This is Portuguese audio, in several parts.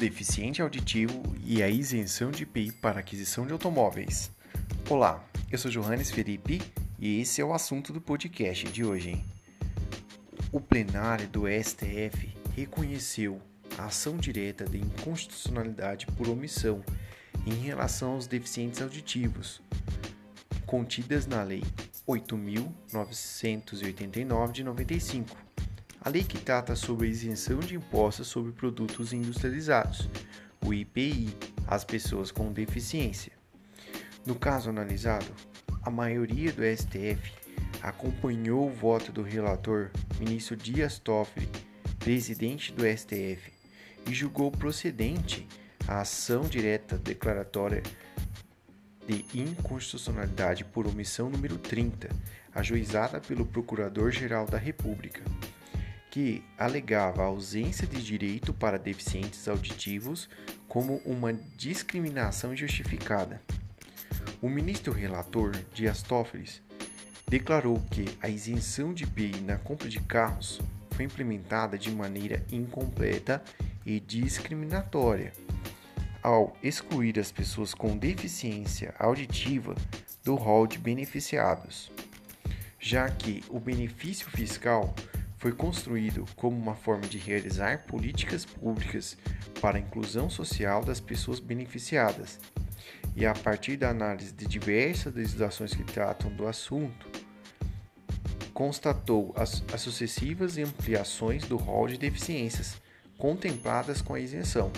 deficiente auditivo e a isenção de IPI para aquisição de automóveis. Olá, eu sou Johannes Felipe e esse é o assunto do podcast de hoje. O plenário do STF reconheceu a ação direta de inconstitucionalidade por omissão em relação aos deficientes auditivos, contidas na Lei 8.989 de 95 a lei que trata sobre a isenção de impostos sobre produtos industrializados, o IPI, às pessoas com deficiência. No caso analisado, a maioria do STF acompanhou o voto do relator, ministro Dias Toffoli, presidente do STF, e julgou procedente a ação direta declaratória de inconstitucionalidade por omissão número 30, ajuizada pelo Procurador-Geral da República que alegava a ausência de direito para deficientes auditivos como uma discriminação justificada. O ministro relator Dias Toffoli declarou que a isenção de IPI na compra de carros foi implementada de maneira incompleta e discriminatória, ao excluir as pessoas com deficiência auditiva do rol de beneficiados, já que o benefício fiscal foi construído como uma forma de realizar políticas públicas para a inclusão social das pessoas beneficiadas. E a partir da análise de diversas legislações que tratam do assunto, constatou as, as sucessivas ampliações do rol de deficiências contempladas com a isenção.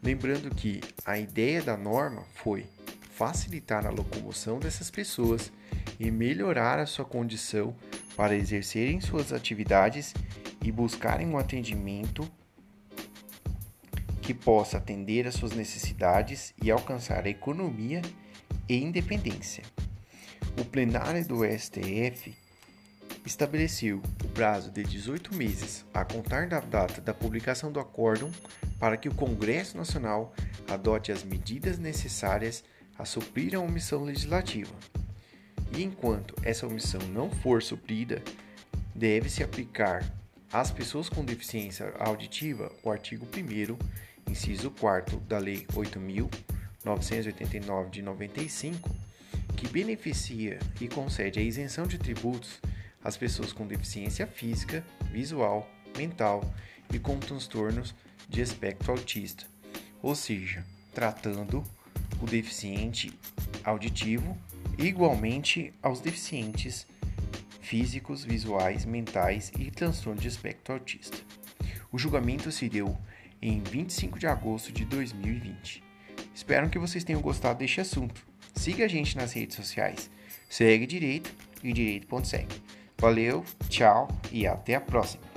Lembrando que a ideia da norma foi facilitar a locomoção dessas pessoas e melhorar a sua condição para exercerem suas atividades e buscarem um atendimento que possa atender às suas necessidades e alcançar a economia e independência. O plenário do STF estabeleceu o prazo de 18 meses a contar da data da publicação do acórdão para que o Congresso Nacional adote as medidas necessárias a suprir a omissão legislativa. E enquanto essa omissão não for suprida, deve-se aplicar às pessoas com deficiência auditiva o artigo 1 inciso 4 da Lei 8.989 de 95, que beneficia e concede a isenção de tributos às pessoas com deficiência física, visual, mental e com transtornos de espectro autista, ou seja, tratando o deficiente auditivo igualmente aos deficientes físicos, visuais, mentais e transtorno de espectro autista. O julgamento se deu em 25 de agosto de 2020. Espero que vocês tenham gostado deste assunto. Siga a gente nas redes sociais. Segue Direito e Direito.segue. Valeu, tchau e até a próxima.